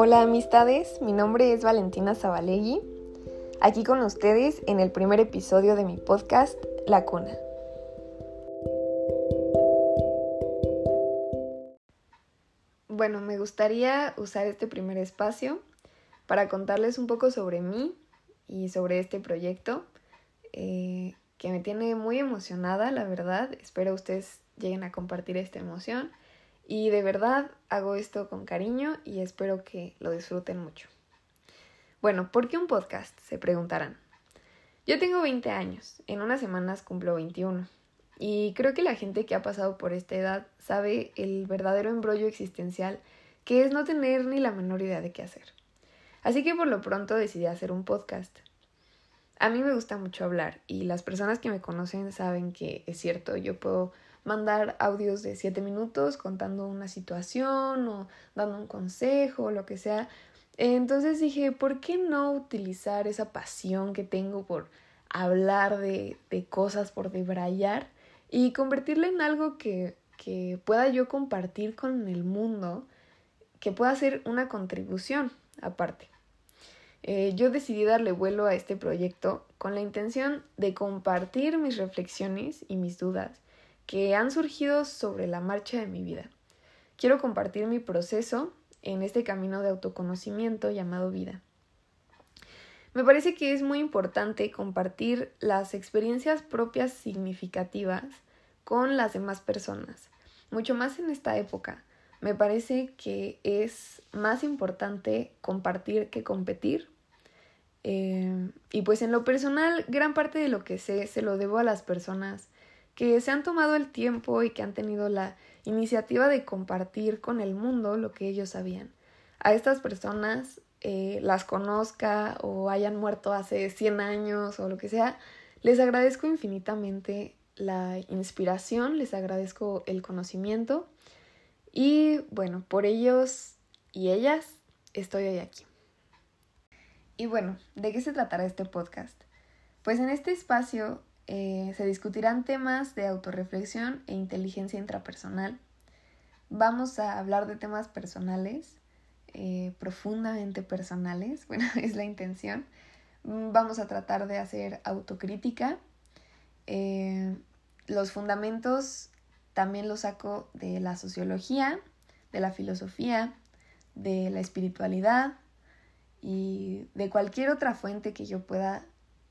Hola amistades, mi nombre es Valentina Zabalegui, aquí con ustedes en el primer episodio de mi podcast La Cuna. Bueno, me gustaría usar este primer espacio para contarles un poco sobre mí y sobre este proyecto eh, que me tiene muy emocionada, la verdad. Espero ustedes lleguen a compartir esta emoción. Y de verdad hago esto con cariño y espero que lo disfruten mucho. Bueno, ¿por qué un podcast? Se preguntarán. Yo tengo 20 años, en unas semanas cumplo 21. Y creo que la gente que ha pasado por esta edad sabe el verdadero embrollo existencial que es no tener ni la menor idea de qué hacer. Así que por lo pronto decidí hacer un podcast. A mí me gusta mucho hablar y las personas que me conocen saben que es cierto, yo puedo mandar audios de 7 minutos contando una situación o dando un consejo o lo que sea. Entonces dije, ¿por qué no utilizar esa pasión que tengo por hablar de, de cosas, por debrayar y convertirla en algo que, que pueda yo compartir con el mundo, que pueda ser una contribución aparte? Eh, yo decidí darle vuelo a este proyecto con la intención de compartir mis reflexiones y mis dudas que han surgido sobre la marcha de mi vida. Quiero compartir mi proceso en este camino de autoconocimiento llamado vida. Me parece que es muy importante compartir las experiencias propias significativas con las demás personas, mucho más en esta época. Me parece que es más importante compartir que competir. Eh, y pues en lo personal, gran parte de lo que sé se lo debo a las personas que se han tomado el tiempo y que han tenido la iniciativa de compartir con el mundo lo que ellos sabían. A estas personas, eh, las conozca o hayan muerto hace 100 años o lo que sea, les agradezco infinitamente la inspiración, les agradezco el conocimiento y bueno, por ellos y ellas estoy hoy aquí. Y bueno, ¿de qué se tratará este podcast? Pues en este espacio eh, se discutirán temas de autorreflexión e inteligencia intrapersonal. Vamos a hablar de temas personales, eh, profundamente personales, bueno, es la intención. Vamos a tratar de hacer autocrítica. Eh, los fundamentos también los saco de la sociología, de la filosofía, de la espiritualidad y de cualquier otra fuente que yo pueda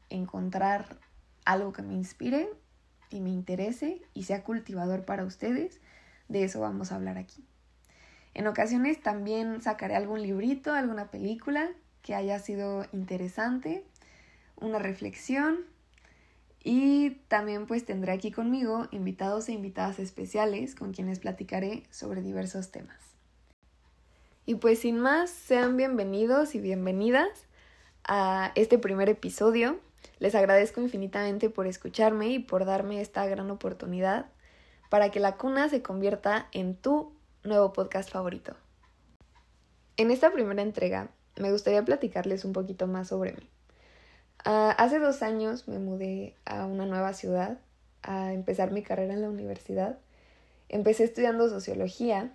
encontrar algo que me inspire y me interese y sea cultivador para ustedes, de eso vamos a hablar aquí. En ocasiones también sacaré algún librito, alguna película que haya sido interesante, una reflexión y también pues tendré aquí conmigo invitados e invitadas especiales con quienes platicaré sobre diversos temas. Y pues sin más, sean bienvenidos y bienvenidas a este primer episodio les agradezco infinitamente por escucharme y por darme esta gran oportunidad para que la cuna se convierta en tu nuevo podcast favorito. En esta primera entrega me gustaría platicarles un poquito más sobre mí. Ah, hace dos años me mudé a una nueva ciudad a empezar mi carrera en la universidad. Empecé estudiando sociología,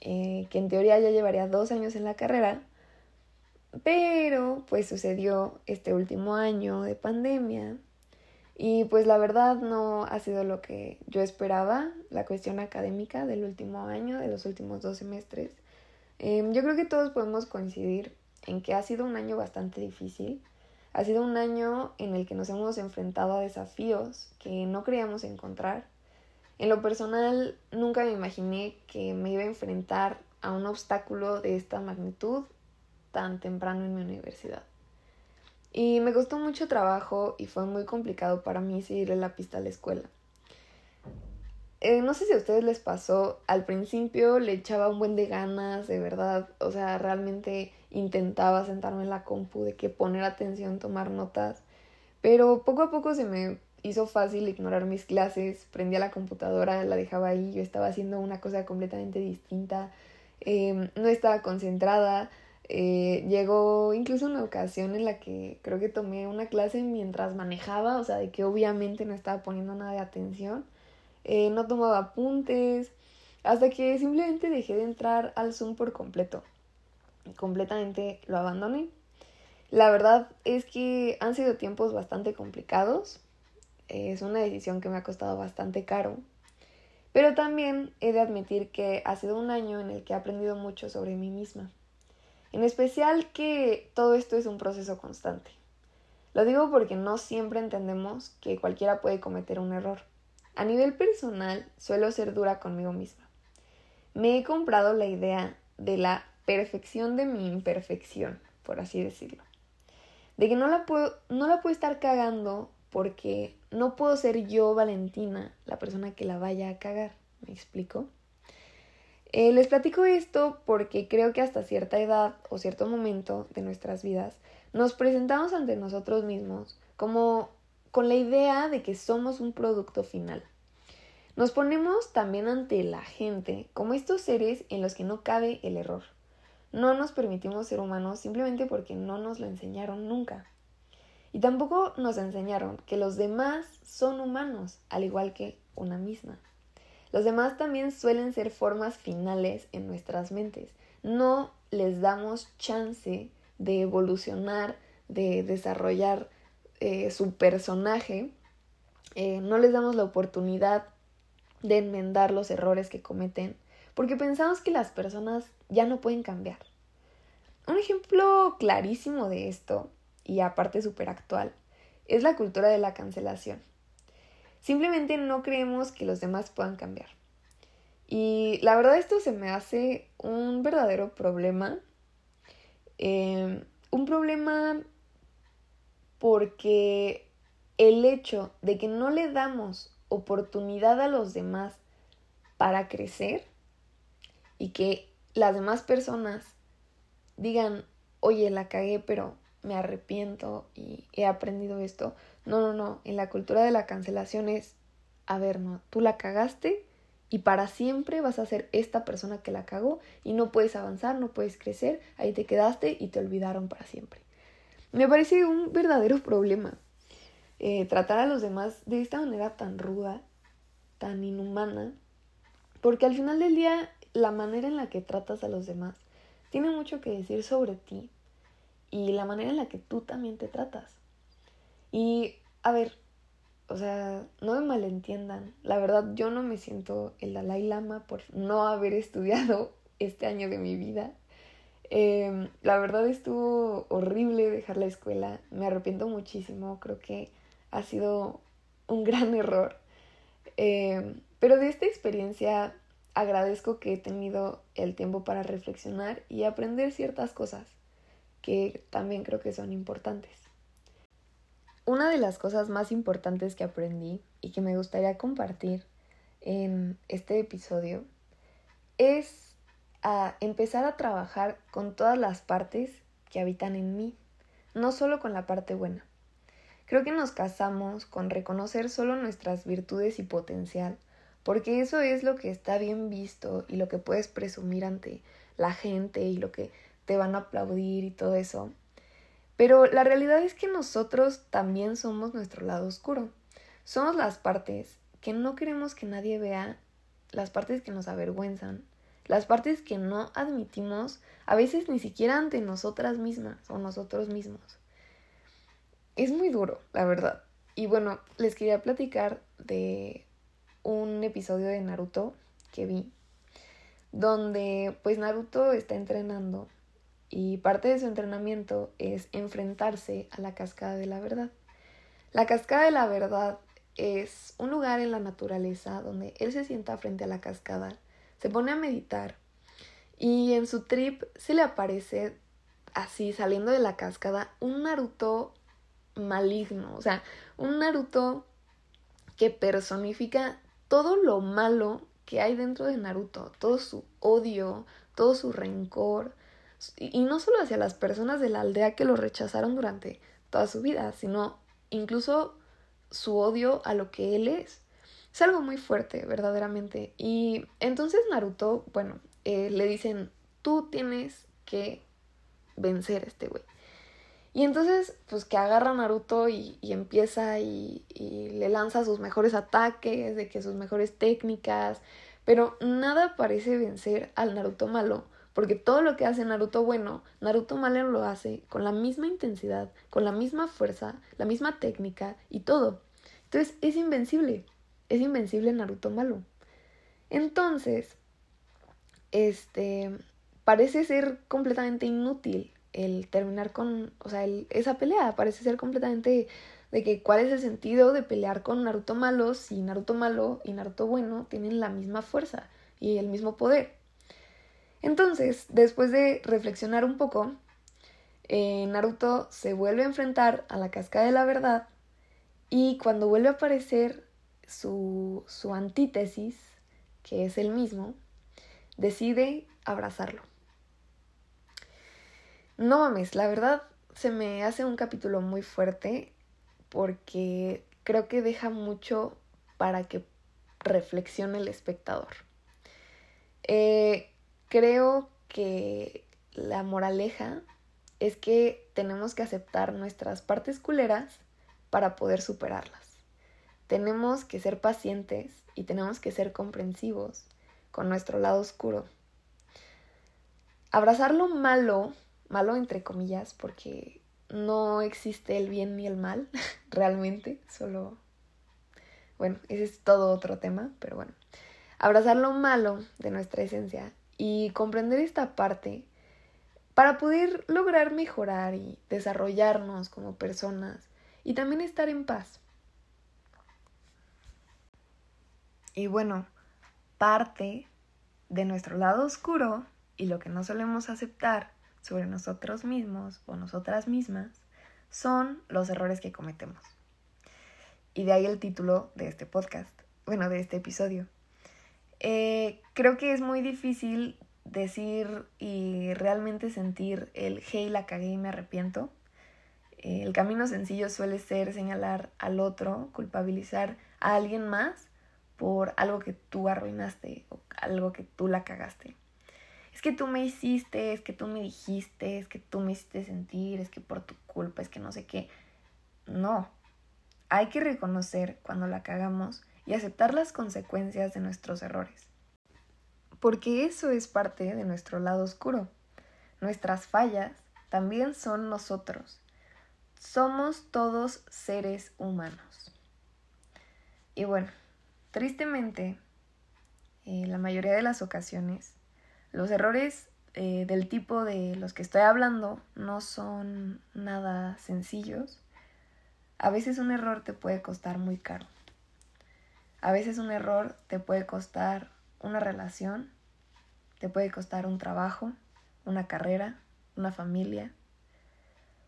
eh, que en teoría ya llevaría dos años en la carrera, pero pues sucedió este último año de pandemia y pues la verdad no ha sido lo que yo esperaba, la cuestión académica del último año, de los últimos dos semestres. Em, yo creo que todos podemos coincidir en que ha sido un año bastante difícil. Ha sido un año en el que nos hemos enfrentado a desafíos que no creíamos encontrar. En lo personal, nunca me imaginé que me iba a enfrentar a un obstáculo de esta magnitud tan temprano en mi universidad. Y me costó mucho trabajo y fue muy complicado para mí seguirle la pista a la escuela. Eh, no sé si a ustedes les pasó, al principio le echaba un buen de ganas, de verdad, o sea, realmente intentaba sentarme en la compu, de que poner atención, tomar notas, pero poco a poco se me hizo fácil ignorar mis clases, prendía la computadora, la dejaba ahí, yo estaba haciendo una cosa completamente distinta, em, no estaba concentrada, eh, llegó incluso una ocasión en la que creo que tomé una clase mientras manejaba, o sea, de que obviamente no estaba poniendo nada de atención, eh, no tomaba apuntes, hasta que simplemente dejé de entrar al Zoom por completo. completamente lo abandoné. La verdad es que han sido tiempos bastante complicados. Es una decisión que me ha costado bastante caro. Pero también he de admitir que ha sido un año en el que he aprendido mucho sobre mí misma. En especial que todo esto es un proceso constante. Lo digo porque no siempre entendemos que cualquiera puede cometer un error. A nivel personal, suelo ser dura conmigo misma. Me he comprado la idea de la perfección de mi imperfección, por así decirlo. De que no la puedo, no la puedo estar cagando porque no puedo ser yo, Valentina, la persona que la vaya a cagar. ¿Me explico? Eh, les platico esto porque creo que hasta cierta edad o cierto momento de nuestras vidas nos presentamos ante nosotros mismos como con la idea de que somos un producto final. Nos ponemos también ante la gente como estos seres en los que no cabe el error. No nos permitimos ser humanos simplemente porque no nos lo enseñaron nunca. Y tampoco nos enseñaron que los demás son humanos, al igual que una misma. Los demás también suelen ser formas finales en nuestras mentes. No les damos chance de evolucionar, de desarrollar eh, su personaje. Eh, no les damos la oportunidad de enmendar los errores que cometen, porque pensamos que las personas ya no pueden cambiar. Un ejemplo clarísimo de esto, y aparte súper actual, es la cultura de la cancelación. Simplemente no creemos que los demás puedan cambiar. Y la verdad esto se me hace un verdadero problema. Em, un problema porque el hecho de que no le damos oportunidad a los demás para crecer y que las demás personas digan, oye, la cagué, pero me arrepiento y he aprendido esto. No, no, no, en la cultura de la cancelación es, a ver, no, tú la cagaste y para siempre vas a ser esta persona que la cagó y no puedes avanzar, no puedes crecer, ahí te quedaste y te olvidaron para siempre. Me parece un verdadero problema eh, tratar a los demás de esta manera tan ruda, tan inhumana, porque al final del día la manera en la que tratas a los demás tiene mucho que decir sobre ti y la manera en la que tú también te tratas. Y, a ver, o sea, no me malentiendan, la verdad yo no me siento el Dalai Lama por no haber estudiado este año de mi vida. Em, la verdad estuvo horrible dejar la escuela, me arrepiento muchísimo, creo que ha sido un gran error. Em, pero de esta experiencia agradezco que he tenido el tiempo para reflexionar y aprender ciertas cosas que también creo que son importantes. Una de las cosas más importantes que aprendí y que me gustaría compartir en este episodio es a empezar a trabajar con todas las partes que habitan en mí, no solo con la parte buena. Creo que nos casamos con reconocer solo nuestras virtudes y potencial, porque eso es lo que está bien visto y lo que puedes presumir ante la gente y lo que te van a aplaudir y todo eso. Pero la realidad es que nosotros también somos nuestro lado oscuro. Somos las partes que no queremos que nadie vea, las partes que nos avergüenzan, las partes que no admitimos, a veces ni siquiera ante nosotras mismas o nosotros mismos. Es muy duro, la verdad. Y bueno, les quería platicar de un episodio de Naruto que vi, donde pues Naruto está entrenando y parte de su entrenamiento es enfrentarse a la cascada de la verdad. La cascada de la verdad es un lugar en la naturaleza donde él se sienta frente a la cascada, se pone a meditar y en su trip se le aparece así saliendo de la cascada un Naruto maligno, o sea, un Naruto que personifica todo lo malo que hay dentro de Naruto, todo su odio, todo su rencor, y no solo hacia las personas de la aldea que lo rechazaron durante toda su vida, sino incluso su odio a lo que él es. Es algo muy fuerte, verdaderamente. Y entonces Naruto, bueno, eh, le dicen, tú tienes que vencer a este güey. Y entonces, pues que agarra a Naruto y, empieza y, y, le lanza sus mejores ataques, de que sus mejores técnicas, pero nada parece vencer al Naruto malo, porque todo lo que hace Naruto bueno, Naruto malo lo hace con la misma intensidad, con la misma fuerza, la misma técnica y todo. Entonces es invencible, es invencible Naruto malo. Entonces, este, parece ser completamente inútil el terminar con, o sea, esa pelea, parece ser completamente de que cuál es el sentido de pelear con Naruto malo si Naruto malo y Naruto bueno tienen la misma fuerza y el mismo poder. Entonces, después de reflexionar un poco, eh, Naruto se vuelve a enfrentar a la cascada de la verdad y cuando vuelve a aparecer su, su antítesis, que es el mismo, decide abrazarlo. No mames, la verdad se me hace un capítulo muy fuerte porque creo que deja mucho para que reflexione el espectador. Eh, creo que la moraleja es que tenemos que aceptar nuestras partes culeras para poder superarlas. Tenemos que ser pacientes y tenemos que ser comprensivos con nuestro lado oscuro. Abrazar lo malo, malo entre comillas, porque no existe el bien ni el mal, realmente, solo... Bueno, ese es todo otro tema, pero bueno. Abrazar lo malo de nuestra esencia y comprender esta parte para poder lograr mejorar y desarrollarnos como personas y también estar en paz. Y bueno, parte de nuestro lado oscuro y lo que no solemos aceptar sobre nosotros mismos o nosotras mismas son los errores que cometemos. Y de ahí el título de este podcast, bueno, de este episodio. Eh, creo que es muy difícil decir y realmente sentir el hey, la cagué y me arrepiento. Eh, el camino sencillo suele ser señalar al otro, culpabilizar a alguien más por algo que tú arruinaste o algo que tú la cagaste es que tú me hiciste, es que tú me dijiste, es que tú me hiciste sentir, es que por tu culpa, es que no sé qué. No, hay que reconocer cuando la cagamos y aceptar las consecuencias de nuestros errores. Porque eso es parte de nuestro lado oscuro. Nuestras fallas también son nosotros. Somos todos seres humanos. Y bueno, tristemente, en eh, la mayoría de las ocasiones, los errores eh, del tipo de los que estoy hablando no son nada sencillos. A veces un error te puede costar muy caro. A veces un error te puede costar una relación, te puede costar un trabajo, una carrera, una familia.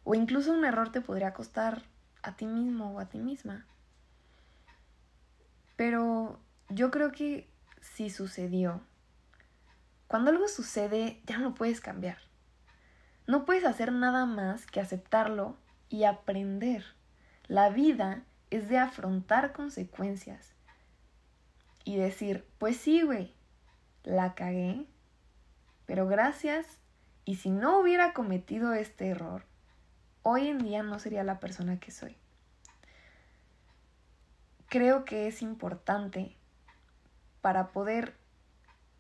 O incluso un error te podría costar a ti mismo o a ti misma. Pero yo creo que si sucedió cuando algo sucede, ya no puedes cambiar. No puedes hacer nada más que aceptarlo y aprender. La vida es de afrontar consecuencias y decir, pues sí, güey, la cagué, pero gracias, y si no hubiera cometido este error, hoy en día no sería la persona que soy. Creo que es importante para poder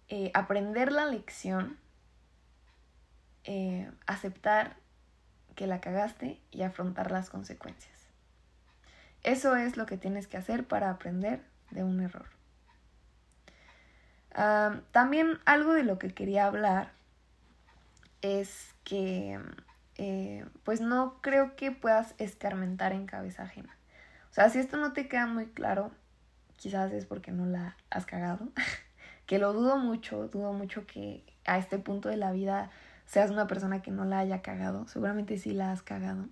eh, aprender la lección, eh, aceptar que la cagaste y afrontar las consecuencias. Eso es lo que tienes que hacer para aprender de un error. También algo de lo que quería hablar es que eh, pues no creo que puedas escarmentar en cabeza ajena. O sea, si esto no te queda muy claro, quizás es porque no la has cagado. que lo dudo mucho, dudo mucho que a este punto de la vida seas una persona que no la haya cagado, seguramente sí la has cagado.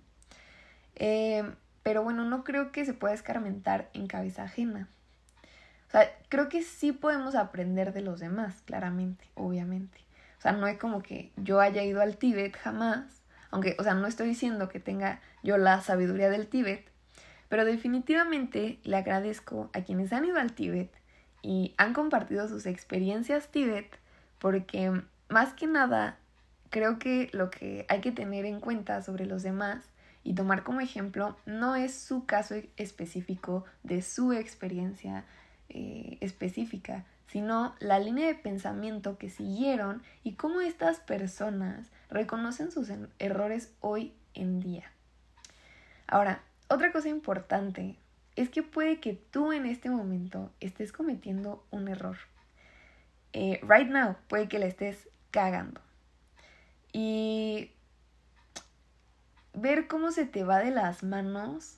Eh, pero bueno, no creo que se pueda escarmentar en cabeza ajena. O sea, creo que sí podemos aprender de los demás, claramente, obviamente. O sea, no es como que yo haya ido al Tíbet jamás, aunque, o sea, no estoy diciendo que tenga yo la sabiduría del Tíbet, pero definitivamente le agradezco a quienes han ido al Tíbet y han compartido sus experiencias Tíbet porque más que nada creo que lo que hay que tener en cuenta sobre los demás y tomar como ejemplo no es su caso específico de su experiencia eh, específica, sino la línea de pensamiento que siguieron y cómo estas personas reconocen sus errores hoy en día. Ahora, otra cosa importante es que puede que tú en este momento estés cometiendo un error. Eh, right now puede que le estés cagando. Y ver cómo se te va de las manos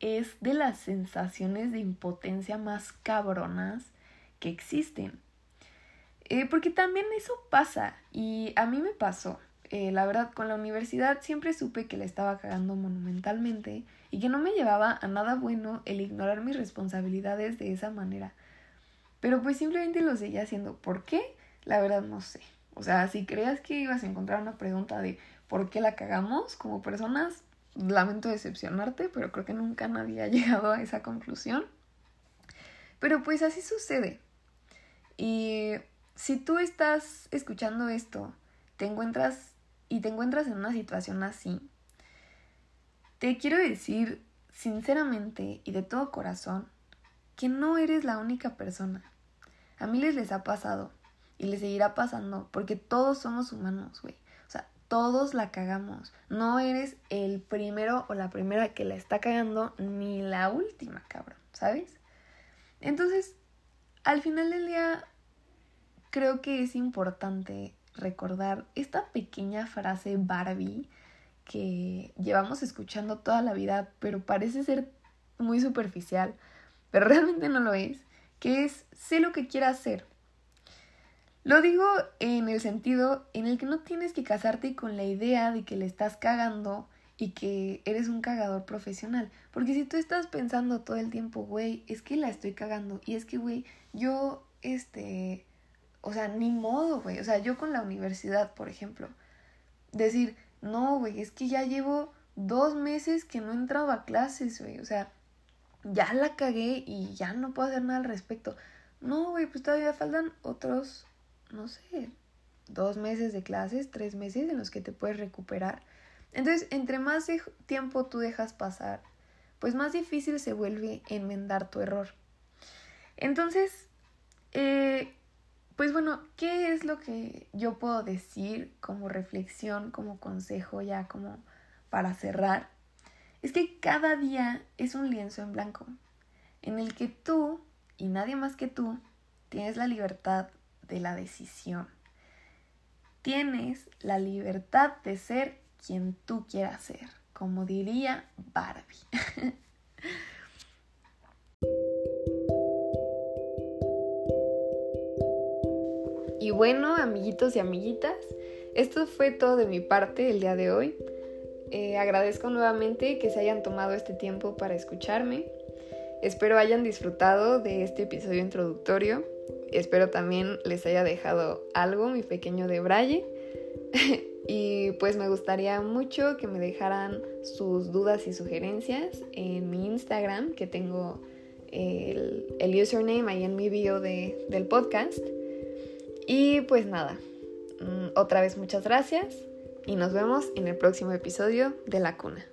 es de las sensaciones de impotencia más cabronas que existen. Eh, porque también eso pasa y a mí me pasó. Eh, la verdad, con la universidad siempre supe que le estaba cagando monumentalmente y que no me llevaba a nada bueno el ignorar mis responsabilidades de esa manera. Pero pues simplemente lo seguía haciendo. ¿Por qué? La verdad no sé. O sea, si creas que ibas a encontrar una pregunta de por qué la cagamos como personas, lamento decepcionarte, pero creo que nunca nadie ha llegado a esa conclusión. Pero pues así sucede. Y si tú estás escuchando esto, te encuentras y te encuentras en una situación así, te quiero decir sinceramente y de todo corazón que no eres la única persona. A miles les ha pasado y les seguirá pasando porque todos somos humanos, güey. Todos la cagamos. No eres el primero o la primera que la está cagando ni la última, cabrón, ¿sabes? Entonces, al final del día, creo que es importante recordar esta pequeña frase Barbie que llevamos escuchando toda la vida, pero parece ser muy superficial, pero realmente no lo es, que es sé lo que quieras hacer. Lo digo en el sentido en el que no tienes que casarte con la idea de que le estás cagando y que eres un cagador profesional. Porque si tú estás pensando todo el tiempo, güey, es que la estoy cagando y es que, güey, yo, este, o sea, ni modo, güey. O sea, yo con la universidad, por ejemplo, decir, no, güey, es que ya llevo dos meses que no he entrado a clases, güey. O sea, ya la cagué y ya no puedo hacer nada al respecto. No, güey, pues todavía faltan otros, no sé, dos meses de clases, tres meses en los que te puedes recuperar. Entonces, entre más tiempo tú dejas pasar, pues más difícil se vuelve enmendar tu error. Entonces, eh, pues bueno, ¿qué es lo que yo puedo decir como reflexión, como consejo ya como para cerrar? Es que cada día es un lienzo en blanco, en el que tú y nadie más que tú tienes la libertad de la decisión. Tienes la libertad de ser quien tú quieras ser, como diría Barbie. Y bueno, amiguitos y amiguitas, esto fue todo de mi parte el día de hoy. Eh, agradezco nuevamente que se hayan tomado este tiempo para escucharme. Espero hayan disfrutado de este episodio introductorio. Espero también les haya dejado algo, mi pequeño de Braille. y pues me gustaría mucho que me dejaran sus dudas y sugerencias en mi Instagram, que tengo el, el username ahí en mi bio de, del podcast. Y pues nada, mm, otra vez muchas gracias y nos vemos en el próximo episodio de La Cuna.